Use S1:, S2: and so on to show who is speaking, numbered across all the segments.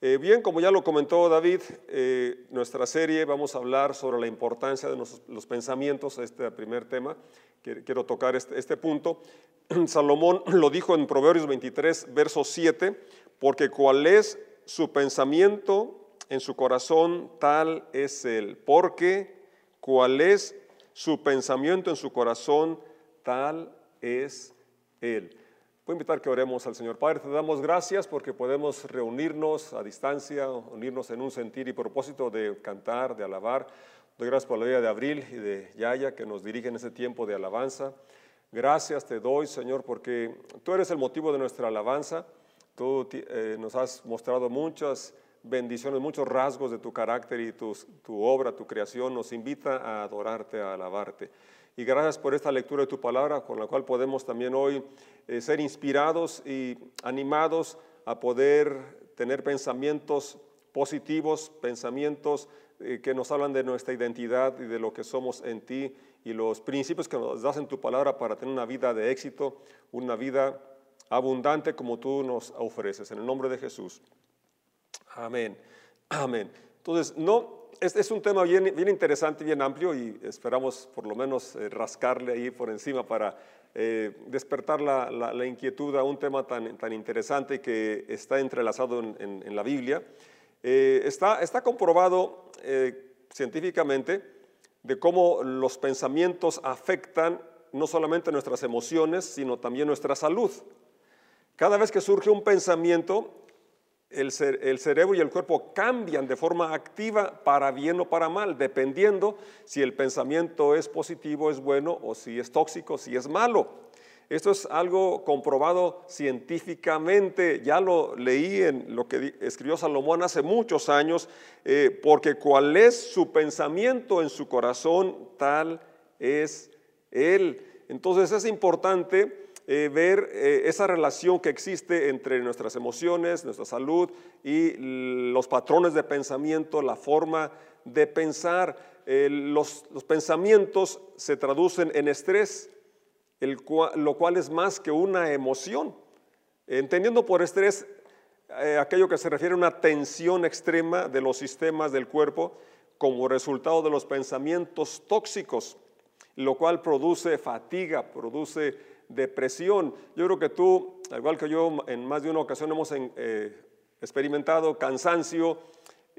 S1: Eh, bien, como ya lo comentó David, eh, nuestra serie vamos a hablar sobre la importancia de los pensamientos, este primer tema, quiero tocar este, este punto. Salomón lo dijo en Proverbios 23, verso 7, porque cuál es su pensamiento en su corazón, tal es él. Porque cuál es su pensamiento en su corazón, tal es él. Voy a invitar que oremos al Señor. Padre, te damos gracias porque podemos reunirnos a distancia, unirnos en un sentir y propósito de cantar, de alabar. Doy gracias por la vida de Abril y de Yaya que nos dirigen ese tiempo de alabanza. Gracias te doy, Señor, porque tú eres el motivo de nuestra alabanza. Tú eh, nos has mostrado muchas bendiciones, muchos rasgos de tu carácter y tu, tu obra, tu creación. Nos invita a adorarte, a alabarte. Y gracias por esta lectura de tu palabra, con la cual podemos también hoy eh, ser inspirados y animados a poder tener pensamientos positivos, pensamientos eh, que nos hablan de nuestra identidad y de lo que somos en ti y los principios que nos das en tu palabra para tener una vida de éxito, una vida abundante como tú nos ofreces. En el nombre de Jesús. Amén. Amén. Entonces, no es un tema bien, bien interesante, bien amplio y esperamos por lo menos eh, rascarle ahí por encima para eh, despertar la, inquietud a un tema tan, tan interesante que está entrelazado en, en, la Biblia. Eh, está, está comprobado científicamente de cómo los pensamientos afectan no solamente nuestras emociones, sino también nuestra salud. Cada vez que surge un pensamiento, el, cerebro y el cuerpo cambian de forma activa para bien o para mal, dependiendo si el pensamiento es positivo, es bueno, o si es tóxico, si es malo. Esto es algo comprobado científicamente, ya lo leí en lo que escribió Salomón hace muchos años, eh, porque cuál es su pensamiento en su corazón, tal es él. Entonces es importante eh, ver eh, esa relación que existe entre nuestras emociones, nuestra salud y los patrones de pensamiento, la forma de pensar. Eh, los, pensamientos se traducen en estrés, lo cual es más que una emoción. Entendiendo por estrés aquello que se refiere a una tensión extrema de los sistemas del cuerpo como resultado de los pensamientos tóxicos, lo cual produce fatiga, produce depresión. Yo creo que tú, al igual que yo, en más de una ocasión hemos eh, experimentado cansancio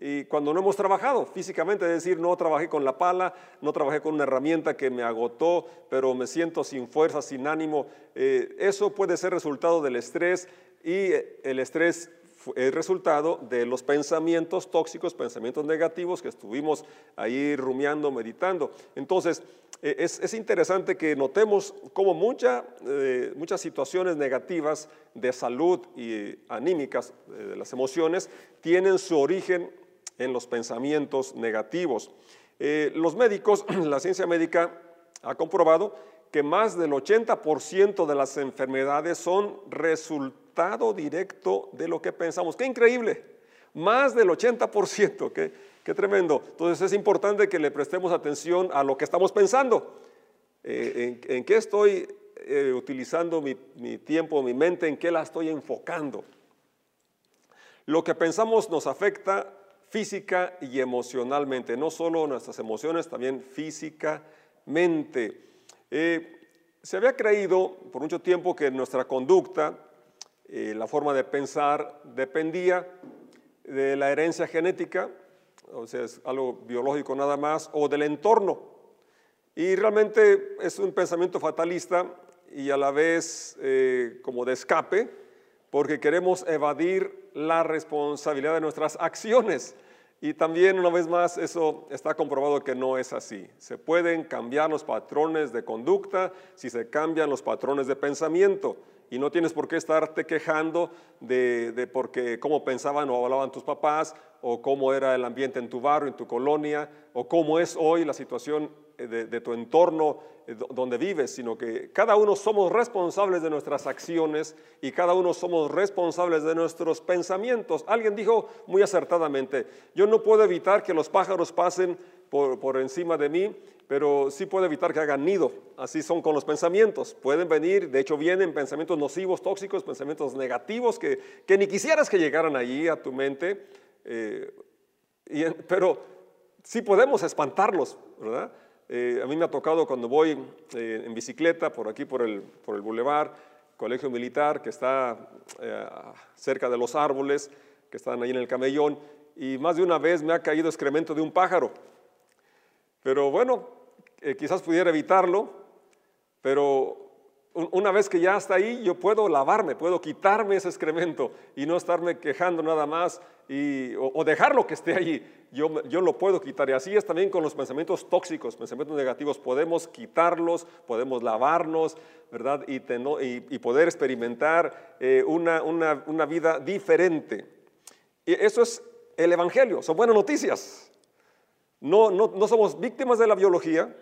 S1: y cuando no hemos trabajado físicamente, es decir, no trabajé con la pala, no trabajé con una herramienta que me agotó, pero me siento sin fuerza, sin ánimo. Eh, eso puede ser resultado del estrés y el estrés es resultado de los pensamientos tóxicos, pensamientos negativos que estuvimos ahí rumiando, meditando. Entonces, eh, es, interesante que notemos cómo mucha, eh, muchas situaciones negativas de salud y anímicas eh, de las emociones tienen su origen en los pensamientos negativos. los médicos, la ciencia médica ha comprobado que más del 80% de las enfermedades son directo de lo que pensamos. ¡Qué increíble! Más del 80%, ¿qué, qué tremendo. Entonces es importante que le prestemos atención a lo que estamos pensando. Eh, en, qué estoy eh, utilizando mi, mi tiempo, mi mente, en qué la estoy enfocando. Lo que pensamos nos afecta física y emocionalmente, no solo nuestras emociones, también físicamente. Eh, se había creído por mucho tiempo que nuestra conducta, eh, la forma de pensar, dependía de la herencia genética, o sea, es algo biológico nada más, o del entorno. Y realmente es un pensamiento fatalista y a la vez eh, como de escape, porque queremos evadir la responsabilidad de nuestras acciones. Y también, una vez más, eso está comprobado que no es así. Se pueden cambiar los patrones de conducta si se cambian los patrones de pensamiento. Y no tienes por qué estarte quejando de, de porque cómo pensaban o hablaban tus papás, o cómo era el ambiente en tu barrio, en tu colonia, o cómo es hoy la situación eh, de, tu entorno eh, donde vives, sino que cada uno somos responsables de nuestras acciones y cada uno somos responsables de nuestros pensamientos. Alguien dijo muy acertadamente, yo no puedo evitar que los pájaros pasen por, encima de mí, pero sí puede evitar que hagan nido. Así son con los pensamientos. Pueden venir, de hecho vienen pensamientos nocivos, tóxicos, pensamientos negativos que, que ni quisieras que llegaran allí a tu mente, eh, pero sí podemos espantarlos, ¿verdad? Eh, a mí me ha tocado cuando voy eh, en bicicleta por aquí, por el, por el bulevar, colegio militar que está cerca de los árboles, que están ahí en el camellón, y más de una vez me ha caído excremento de un pájaro. Pero bueno, eh, quizás pudiera evitarlo, pero una vez que ya está ahí, yo puedo lavarme, puedo quitarme ese excremento y no estarme quejando nada más y, o, dejarlo que esté allí. Yo, yo lo puedo quitar. Y así es también con los pensamientos tóxicos, pensamientos negativos. Podemos quitarlos, podemos lavarnos, ¿verdad? Y, poder experimentar eh, una, una, una vida diferente. Y eso es el Evangelio, son buenas noticias. No, no, no somos víctimas de la biología,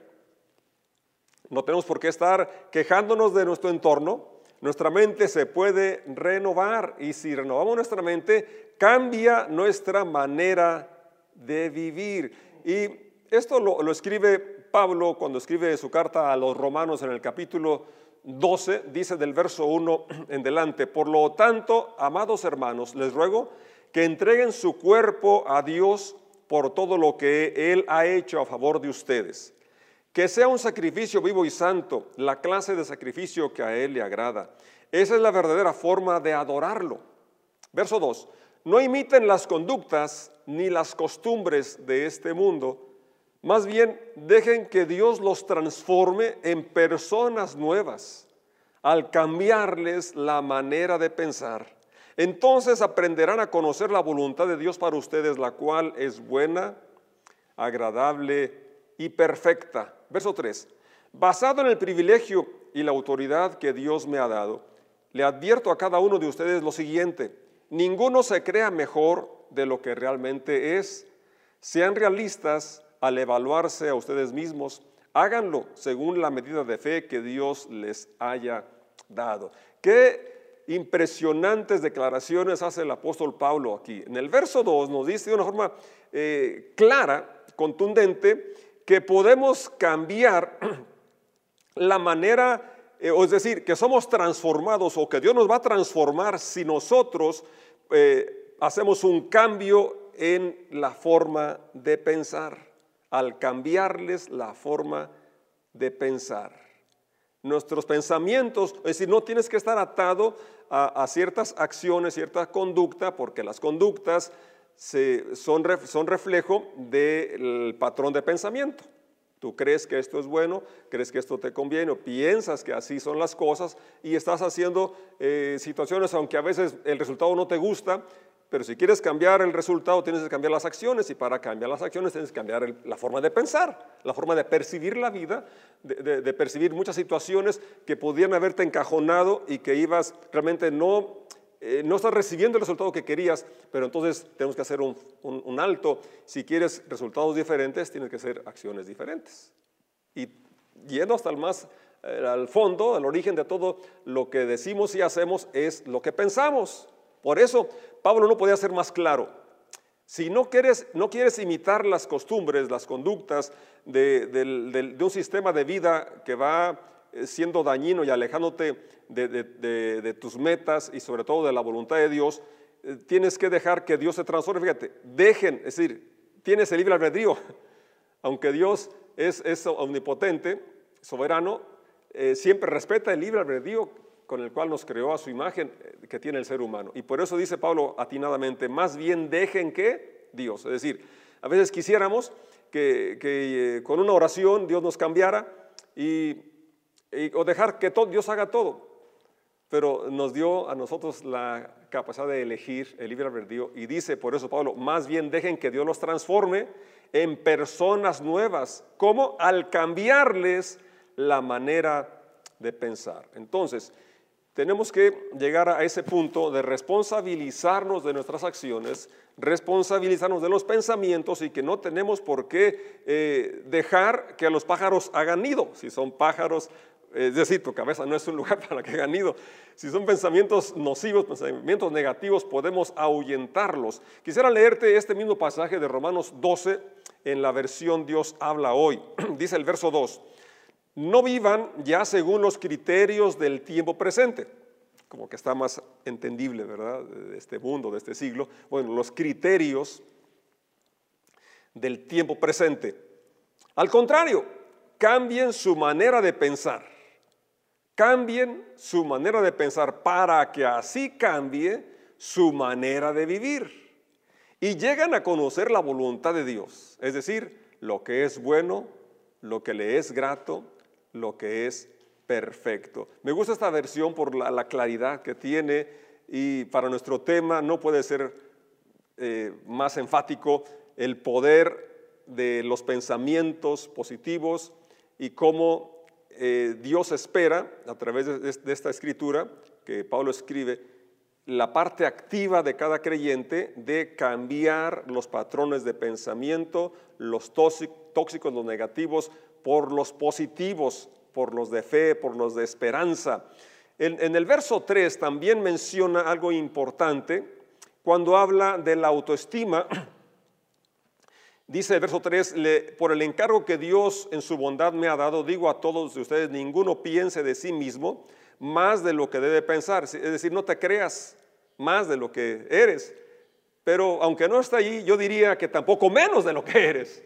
S1: no tenemos por qué estar quejándonos de nuestro entorno. Nuestra mente se puede renovar y si renovamos nuestra mente, cambia nuestra manera de vivir. Y esto lo, escribe Pablo cuando escribe su carta a los romanos en el capítulo 12, dice del verso 1 en delante, por lo tanto, amados hermanos, les ruego que entreguen su cuerpo a Dios por todo lo que Él ha hecho a favor de ustedes que sea un sacrificio vivo y santo, la clase de sacrificio que a Él le agrada. Esa es la verdadera forma de adorarlo. Verso 2. No imiten las conductas ni las costumbres de este mundo, más bien dejen que Dios los transforme en personas nuevas al cambiarles la manera de pensar. Entonces aprenderán a conocer la voluntad de Dios para ustedes, la cual es buena, agradable y perfecta. Verso 3. Basado en el privilegio y la autoridad que Dios me ha dado, le advierto a cada uno de ustedes lo siguiente. Ninguno se crea mejor de lo que realmente es. Sean realistas al evaluarse a ustedes mismos. Háganlo según la medida de fe que Dios les haya dado. Qué impresionantes declaraciones hace el apóstol Pablo aquí. En el verso 2 nos dice de una forma eh, clara, contundente, que podemos cambiar la manera, eh, es decir, que somos transformados o que Dios nos va a transformar si nosotros eh, hacemos un cambio en la forma de pensar, al cambiarles la forma de pensar. Nuestros pensamientos, es decir, no tienes que estar atado a, ciertas acciones, cierta conducta, porque las conductas son, son reflejo del patrón de pensamiento. Tú crees que esto es bueno, crees que esto te conviene, o piensas que así son las cosas y estás haciendo eh, situaciones, aunque a veces el resultado no te gusta, pero si quieres cambiar el resultado tienes que cambiar las acciones y para cambiar las acciones tienes que cambiar la forma de pensar, la forma de percibir la vida, de, percibir muchas situaciones que podían haberte encajonado y que ibas realmente no eh, no estás recibiendo el resultado que querías, pero entonces tenemos que hacer un, alto. Si quieres resultados diferentes, tienes que hacer acciones diferentes. Y yendo hasta el más eh, al fondo, al origen de todo, lo que decimos y hacemos es lo que pensamos. Por eso Pablo no podía ser más claro. Si no quieres, no quieres imitar las costumbres, las conductas de un sistema de vida que va eh, siendo dañino y alejándote de, tus metas y sobre todo de la voluntad de Dios, eh, tienes que dejar que Dios se transforme. Fíjate, dejen, es decir, tienes el libre albedrío. Aunque Dios es, omnipotente, soberano, eh, siempre respeta el libre albedrío con el cual nos creó a su imagen que tiene el ser humano. Y por eso dice Pablo atinadamente, más bien dejen que Dios. Es decir, a veces quisiéramos que, con una oración Dios nos cambiara y o dejar que todo, Dios haga todo. Pero nos dio a nosotros la capacidad de elegir el libre albedrío y dice por eso Pablo, más bien dejen que Dios los transforme en personas nuevas, como al cambiarles la manera de pensar. Entonces, tenemos que llegar a ese punto de responsabilizarnos de nuestras acciones, responsabilizarnos de los pensamientos y que no tenemos por qué eh, dejar que los pájaros hagan nido. Si son pájaros Es decir, tu cabeza no es un lugar para que hagan nido. Si son pensamientos nocivos, pensamientos negativos, podemos ahuyentarlos. Quisiera leerte este mismo pasaje de Romanos 12 en la versión Dios habla hoy. Dice el verso 2, no vivan ya según los criterios del tiempo presente, como que está más entendible, ¿verdad? De este mundo, de este siglo. Bueno, los criterios del tiempo presente. Al contrario, cambien su manera de pensar. Cambien su manera de pensar para que así cambie su manera de vivir. Y llegan a conocer la voluntad de Dios, es decir, lo que es bueno, lo que le es grato, lo que es perfecto. Me gusta esta versión por la, claridad que tiene y para nuestro tema no puede ser eh, más enfático el poder de los pensamientos positivos y cómo eh, Dios espera, a través de, esta escritura que Pablo escribe, la parte activa de cada creyente de cambiar los patrones de pensamiento, los tóxicos, los negativos, por los positivos, por los de fe, por los de esperanza. en el verso 3 también menciona algo importante cuando habla de la autoestima Dice el verso 3, por el encargo que Dios en su bondad me ha dado, digo a todos ustedes, ninguno piense de sí mismo más de lo que debe pensar. Es decir, no te creas más de lo que eres. Pero aunque no está allí, yo diría que tampoco menos de lo que eres.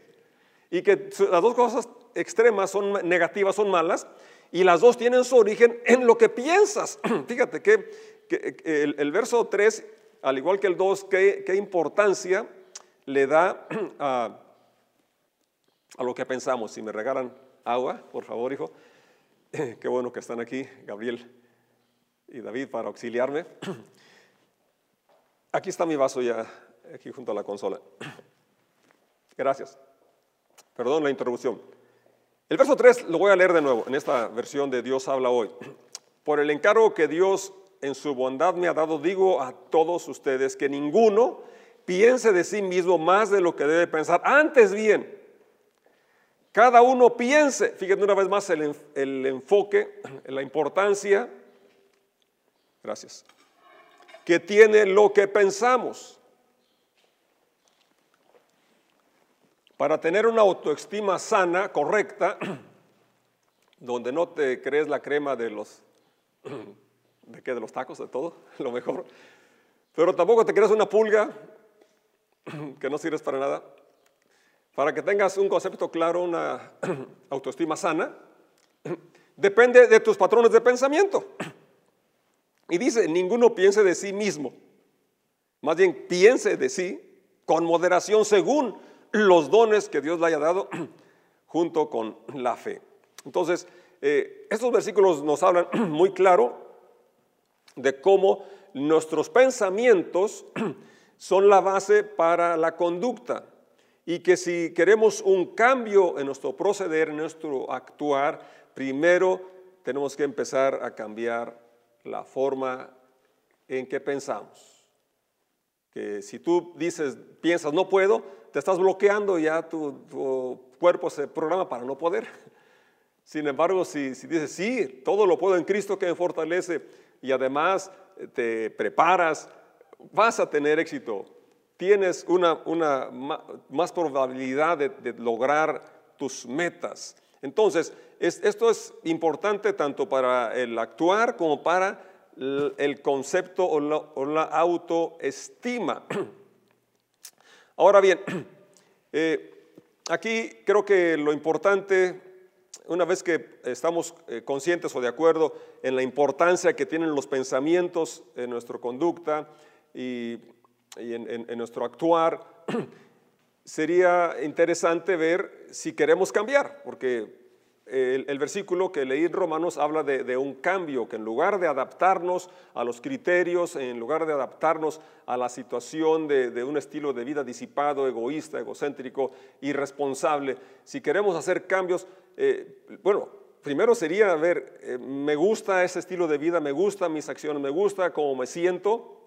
S1: Y que las dos cosas extremas son negativas, son malas, y las dos tienen su origen en lo que piensas. Fíjate que, el, verso 3, al igual que el 2, qué, qué importancia le da a, lo que pensamos. Si me regalan agua, por favor, hijo. Qué bueno que están aquí, Gabriel y David, para auxiliarme. Aquí está mi vaso ya, aquí junto a la consola. Gracias. Perdón la interrupción. El verso 3 lo voy a leer de nuevo en esta versión de Dios habla hoy. Por el encargo que Dios en su bondad me ha dado, digo a todos ustedes que ninguno piense de sí mismo más de lo que debe pensar. Antes bien, cada uno piense, fíjense una vez más el, el enfoque, la importancia, gracias, que tiene lo que pensamos. Para tener una autoestima sana, correcta, donde no te crees la crema de los, ¿de qué? De los tacos, de todo, lo mejor. Pero tampoco te crees una pulga que no sirves para nada, para que tengas un concepto claro, una autoestima sana, depende de tus patrones de pensamiento. Y dice, ninguno piense de sí mismo, más bien piense de sí con moderación según los dones que Dios le haya dado junto con la fe. Entonces, eh, estos versículos nos hablan muy claro de cómo nuestros pensamientos son la base para la conducta y que si queremos un cambio en nuestro proceder, en nuestro actuar, primero tenemos que empezar a cambiar la forma en que pensamos. Que si tú dices, piensas, no puedo, te estás bloqueando y ya tu, cuerpo se programa para no poder. Sin embargo, si, si dices, sí, todo lo puedo en Cristo que me fortalece y además te preparas, vas a tener éxito, tienes una, una más probabilidad de, lograr tus metas. Entonces, esto es importante tanto para el actuar como para el, concepto o la, autoestima. Ahora bien, eh, aquí creo que lo importante, una vez que estamos eh, conscientes o de acuerdo en la importancia que tienen los pensamientos en nuestra conducta, y, en, nuestro actuar, sería interesante ver si queremos cambiar, porque el, versículo que leí Romanos habla de, un cambio, que en lugar de adaptarnos a los criterios, en lugar de adaptarnos a la situación de, un estilo de vida disipado, egoísta, egocéntrico, irresponsable, si queremos hacer cambios, eh, bueno, primero sería ver, eh, me gusta ese estilo de vida, me gusta mis acciones, me gusta cómo me siento,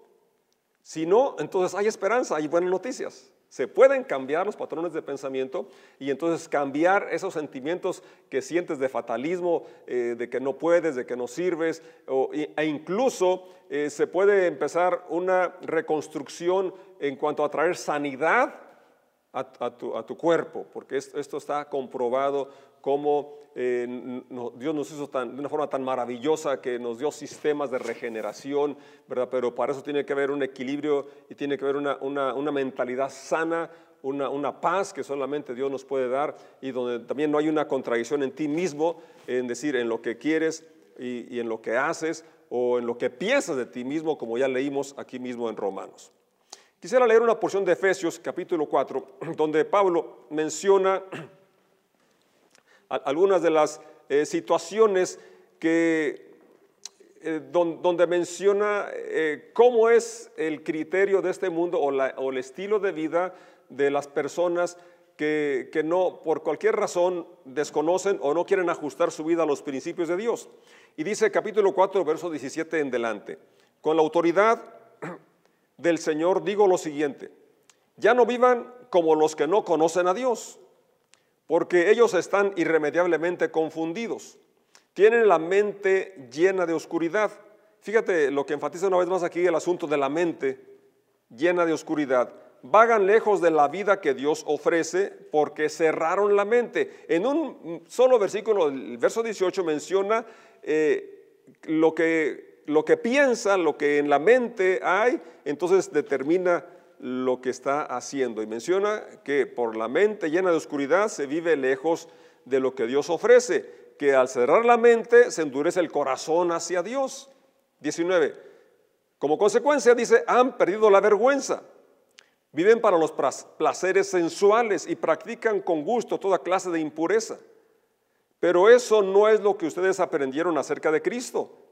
S1: Si no, entonces hay esperanza, hay buenas noticias. Se pueden cambiar los patrones de pensamiento y entonces cambiar esos sentimientos que sientes de fatalismo, eh, de que no puedes, de que no sirves, e incluso eh, se puede empezar una reconstrucción en cuanto a traer sanidad a, tu, cuerpo, porque esto está comprobado como eh, Dios nos hizo de una forma tan maravillosa que nos dio sistemas de regeneración, ¿verdad? Pero para eso tiene que haber un equilibrio y tiene que haber una, mentalidad sana, una, paz que solamente Dios nos puede dar y donde también no hay una contradicción en ti mismo, en decir, en lo que quieres y, y en lo que haces o en lo que piensas de ti mismo, como ya leímos aquí mismo en Romanos. Quisiera leer una porción de Efesios capítulo 4, donde Pablo menciona algunas de las eh, situaciones que, eh, donde menciona eh, cómo es el criterio de este mundo o, el estilo de vida de las personas que, que no, por cualquier razón, desconocen o no quieren ajustar su vida a los principios de Dios. Y dice capítulo 4, verso 17 en delante, con la autoridad del Señor digo lo siguiente, ya no vivan como los que no conocen a Dios, porque ellos están irremediablemente confundidos, tienen la mente llena de oscuridad. Fíjate lo que enfatiza una vez más aquí el asunto de la mente llena de oscuridad. Vagan lejos de la vida que Dios ofrece porque cerraron la mente. En un solo versículo, el verso 18 menciona eh, lo que lo que piensa, lo que en la mente hay, entonces determina lo que está haciendo. Y menciona que por la mente llena de oscuridad se vive lejos de lo que Dios ofrece, que al cerrar la mente se endurece el corazón hacia Dios. 19. Como consecuencia, dice, han perdido la vergüenza. Viven para los placeres sensuales y practican con gusto toda clase de impureza. Pero eso no es lo que ustedes aprendieron acerca de Cristo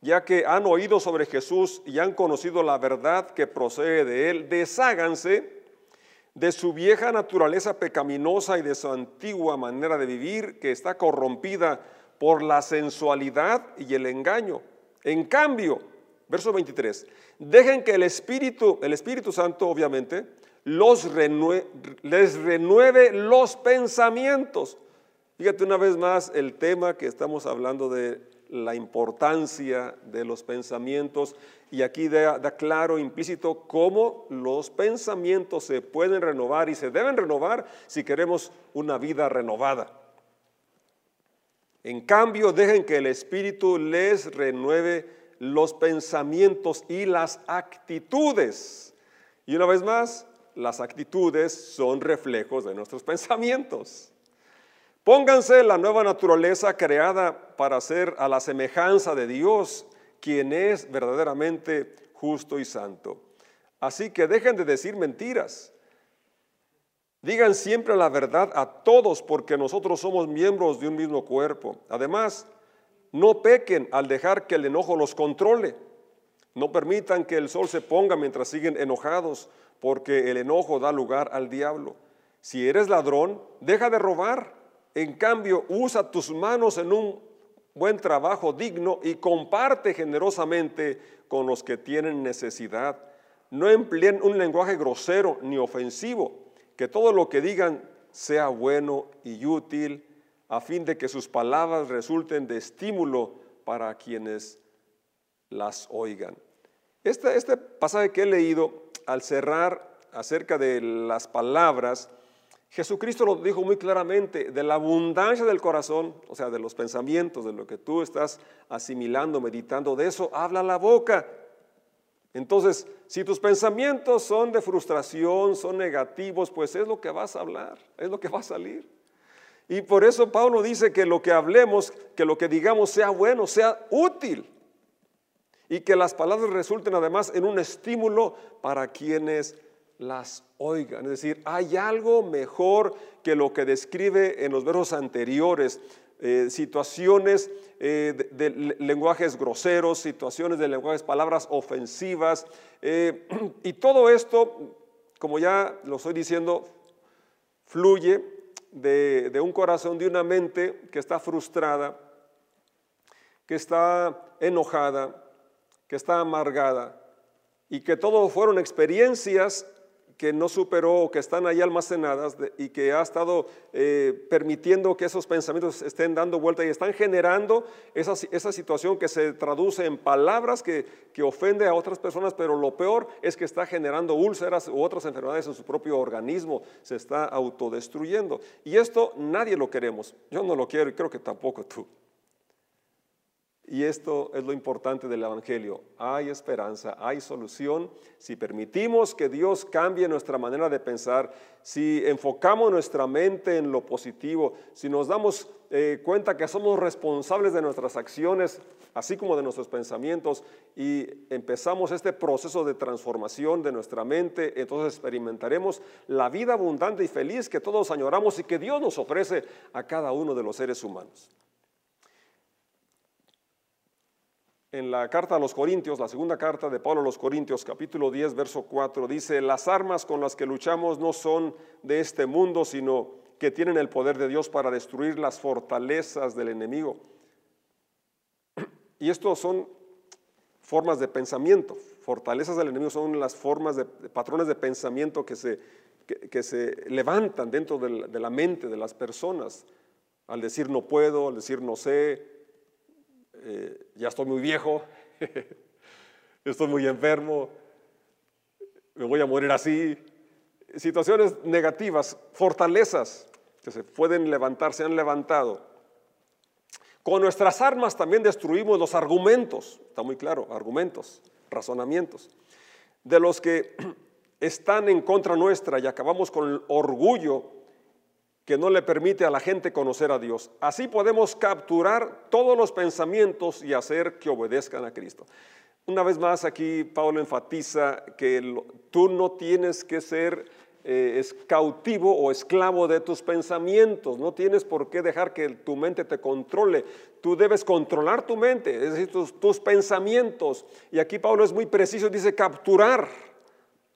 S1: ya que han oído sobre Jesús y han conocido la verdad que procede de él, desháganse de su vieja naturaleza pecaminosa y de su antigua manera de vivir que está corrompida por la sensualidad y el engaño. En cambio, verso 23, dejen que el Espíritu, el Espíritu Santo obviamente, los les renueve los pensamientos. Fíjate una vez más el tema que estamos hablando de la importancia de los pensamientos y aquí da, claro, implícito, cómo los pensamientos se pueden renovar y se deben renovar si queremos una vida renovada. En cambio, dejen que el Espíritu les renueve los pensamientos y las actitudes. Y una vez más, las actitudes son reflejos de nuestros pensamientos. Pónganse la nueva naturaleza creada para ser a la semejanza de Dios, quien es verdaderamente justo y santo. Así que dejen de decir mentiras. Digan siempre la verdad a todos porque nosotros somos miembros de un mismo cuerpo. Además, no pequen al dejar que el enojo los controle. No permitan que el sol se ponga mientras siguen enojados, porque el enojo da lugar al diablo. Si eres ladrón, deja de robar. En cambio, usa tus manos en un buen trabajo digno y comparte generosamente con los que tienen necesidad. No empleen un lenguaje grosero ni ofensivo, que todo lo que digan sea bueno y útil, a fin de que sus palabras resulten de estímulo para quienes las oigan. Este, este pasaje que he leído, al cerrar acerca de las palabras, Jesucristo lo dijo muy claramente, de la abundancia del corazón, o sea, de los pensamientos, de lo que tú estás asimilando, meditando, de eso habla la boca. Entonces, si tus pensamientos son de frustración, son negativos, pues es lo que vas a hablar, es lo que va a salir. Y por eso Pablo dice que lo que hablemos, que lo que digamos sea bueno, sea útil. Y que las palabras resulten además en un estímulo para quienes las oigan. Es decir, hay algo mejor que lo que describe en los versos anteriores. Eh, situaciones eh, de, lenguajes groseros, situaciones de lenguajes, palabras ofensivas. Eh, y todo esto, como ya lo estoy diciendo, fluye de, de un corazón, de una mente que está frustrada, que está enojada, que está amargada, y que todo fueron experiencias que no superó, que están ahí almacenadas y que ha estado eh, permitiendo que esos pensamientos estén dando vuelta y están generando esa, esa situación que se traduce en palabras que, que, ofende a otras personas, pero lo peor es que está generando úlceras u otras enfermedades en su propio organismo, se está autodestruyendo. Y esto nadie lo queremos, yo no lo quiero y creo que tampoco tú. Y esto es lo importante del Evangelio. Hay esperanza, hay solución. Si permitimos que Dios cambie nuestra manera de pensar, si enfocamos nuestra mente en lo positivo, si nos damos eh, cuenta que somos responsables de nuestras acciones, así como de nuestros pensamientos, y empezamos este proceso de transformación de nuestra mente, entonces experimentaremos la vida abundante y feliz que todos añoramos y que Dios nos ofrece a cada uno de los seres humanos. En la carta a los Corintios, la segunda carta de Pablo a los Corintios, capítulo 10, verso 4, dice, las armas con las que luchamos no son de este mundo, sino que tienen el poder de Dios para destruir las fortalezas del enemigo. Y esto son formas de pensamiento. Fortalezas del enemigo son las formas de, patrones de pensamiento que se, que, se levantan dentro de la mente de las personas. Al decir no puedo, al decir no sé, eh, ya estoy muy viejo, estoy muy enfermo, me voy a morir así. Situaciones negativas, fortalezas que se pueden levantar, se han levantado. Con nuestras armas también destruimos los argumentos, está muy claro, argumentos, razonamientos, de los que están en contra nuestra y acabamos con el orgullo que no le permite a la gente conocer a Dios. Así podemos capturar todos los pensamientos y hacer que obedezcan a Cristo. Una vez más aquí Pablo enfatiza que tú no tienes que ser eh, cautivo o esclavo de tus pensamientos, no tienes por qué dejar que tu mente te controle, tú debes controlar tu mente, es decir, tus, tus pensamientos. Y aquí Pablo es muy preciso, dice capturar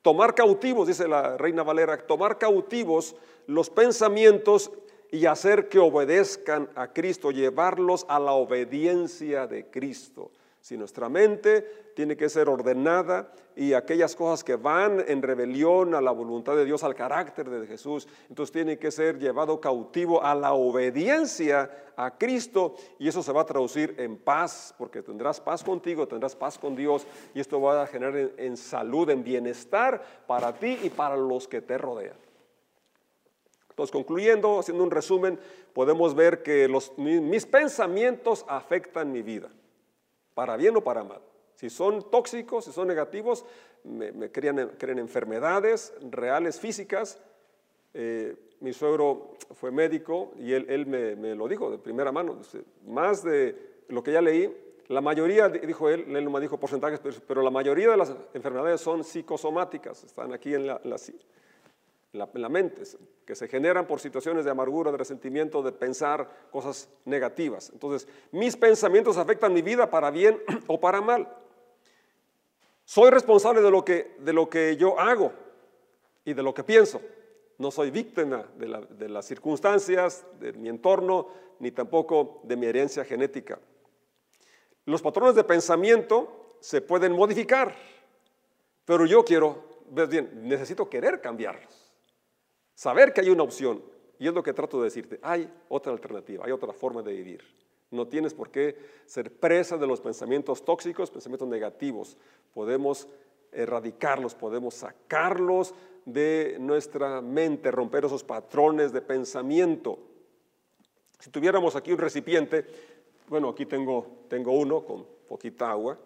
S1: tomar cautivos, dice la reina Valera, tomar cautivos los pensamientos y hacer que obedezcan a Cristo, llevarlos a la obediencia de Cristo. Si nuestra mente tiene que ser ordenada y aquellas cosas que van en rebelión a la voluntad de Dios, al carácter de Jesús, entonces tiene que ser llevado cautivo a la obediencia a Cristo y eso se va a traducir en paz, porque tendrás paz contigo, tendrás paz con Dios y esto va a generar en, salud, en bienestar para ti y para los que te rodean. Entonces, concluyendo, haciendo un resumen, podemos ver que los, mis pensamientos afectan mi vida para bien o para mal. Si son tóxicos, si son negativos, me, crean, enfermedades reales, físicas. Eh, mi suegro fue médico y él, me, lo dijo de primera mano. Más de lo que ya leí, la mayoría, dijo él, él no me dijo porcentajes, pero, la mayoría de las enfermedades son psicosomáticas, están aquí en la, en la la, la, mente, que se generan por situaciones de amargura, de resentimiento, de pensar cosas negativas. Entonces, mis pensamientos afectan mi vida para bien o para mal. Soy responsable de lo que, de lo que yo hago y de lo que pienso. No soy víctima de, de las circunstancias, de mi entorno, ni tampoco de mi herencia genética. Los patrones de pensamiento se pueden modificar, pero yo quiero, ves bien, necesito querer cambiarlos. Saber que hay una opción, y es lo que trato de decirte, hay otra alternativa, hay otra forma de vivir. No tienes por qué ser presa de los pensamientos tóxicos, pensamientos negativos. Podemos erradicarlos, podemos sacarlos de nuestra mente, romper esos patrones de pensamiento. Si tuviéramos aquí un recipiente, bueno, aquí tengo, tengo uno con poquita agua.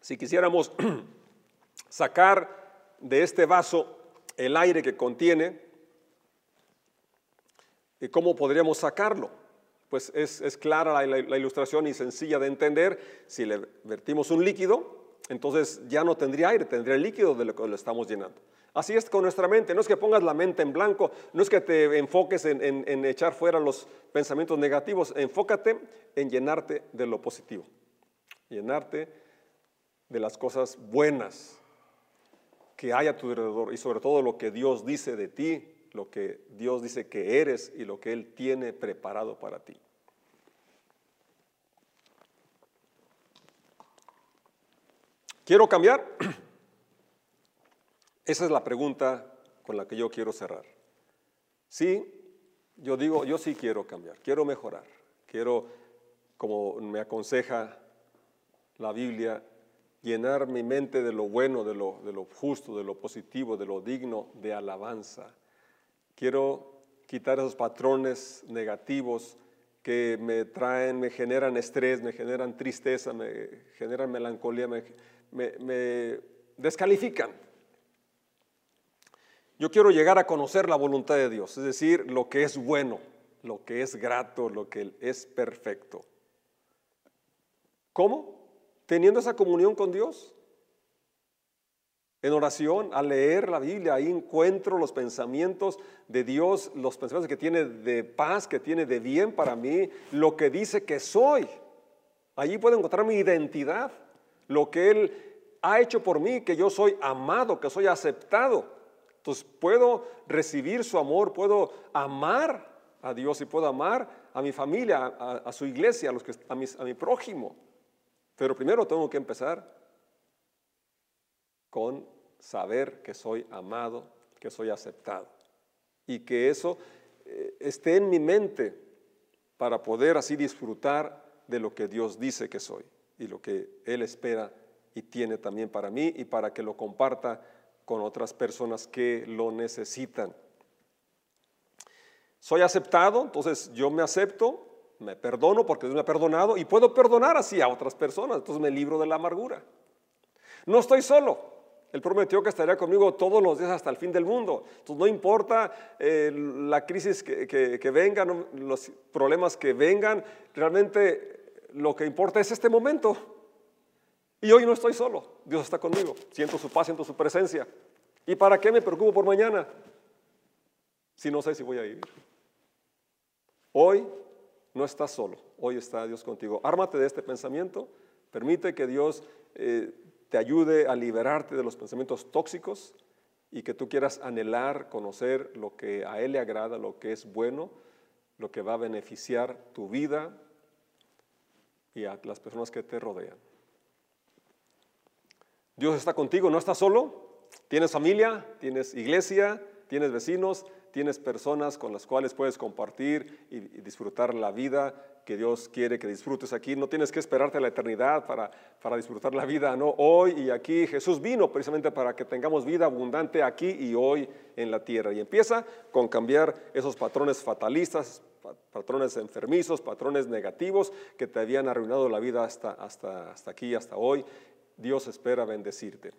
S1: Si quisiéramos sacar de este vaso el aire que contiene. ¿Y cómo podríamos sacarlo? Pues es, clara la, ilustración y sencilla de entender. Si le vertimos un líquido, entonces ya no tendría aire, tendría el líquido de lo que lo estamos llenando. Así es con nuestra mente. No es que pongas la mente en blanco, no es que te enfoques en, en echar fuera los pensamientos negativos, enfócate en llenarte de lo positivo, llenarte de las cosas buenas, que hay a tu alrededor y sobre todo lo que Dios dice de ti, lo que Dios dice que eres y lo que Él tiene preparado para ti. ¿Quiero cambiar? Esa es la pregunta con la que yo quiero cerrar. Sí, yo digo, yo sí quiero cambiar, quiero mejorar, quiero, como me aconseja la Biblia, llenar mi mente de lo bueno, de lo, justo, de lo positivo, de lo digno, de alabanza. Quiero quitar esos patrones negativos que me traen, me generan estrés, me generan tristeza, me generan melancolía, me, me descalifican. Yo quiero llegar a conocer la voluntad de Dios, es decir, lo que es bueno, lo que es grato, lo que es perfecto. ¿Cómo? Teniendo esa comunión con Dios. En oración, al leer la Biblia, ahí encuentro los pensamientos de Dios, los pensamientos que tiene de paz, que tiene de bien para mí, lo que dice que soy. Allí puedo encontrar mi identidad, lo que Él ha hecho por mí, que yo soy amado, que soy aceptado. Entonces puedo recibir su amor, puedo amar a Dios y puedo amar a mi familia, a, su iglesia, a, los que, a, a mi prójimo. Pero primero tengo que empezar con saber que soy amado, que soy aceptado y que eso eh, esté en mi mente para poder así disfrutar de lo que Dios dice que soy y lo que Él espera y tiene también para mí y para que lo comparta con otras personas que lo necesitan. Soy aceptado, entonces yo me acepto, me perdono porque Dios me ha perdonado y puedo perdonar así a otras personas, entonces me libro de la amargura. No estoy solo. Él prometió que estaría conmigo todos los días hasta el fin del mundo. Entonces no importa eh, la crisis que, que vengan, los problemas que vengan, realmente lo que importa es este momento. Y hoy no estoy solo, Dios está conmigo, siento su paz, siento su presencia. ¿Y para qué me preocupo por mañana? Si no sé si voy a ir. Hoy no estás solo, hoy está Dios contigo. Ármate de este pensamiento, permite que Dios eh, te ayude a liberarte de los pensamientos tóxicos y que tú quieras anhelar, conocer lo que a Él le agrada, lo que es bueno, lo que va a beneficiar tu vida y a las personas que te rodean. Dios está contigo, no estás solo. Tienes familia, tienes iglesia, tienes vecinos, tienes personas con las cuales puedes compartir y, disfrutar la vida que Dios quiere que disfrutes aquí. No tienes que esperarte a la eternidad para, para disfrutar la vida, no, hoy y aquí. Jesús vino precisamente para que tengamos vida abundante aquí y hoy en la tierra. Y empieza con cambiar esos patrones fatalistas, patrones enfermizos, patrones negativos que te habían arruinado la vida hasta, hasta, hasta aquí, hasta hoy. Dios espera bendecirte.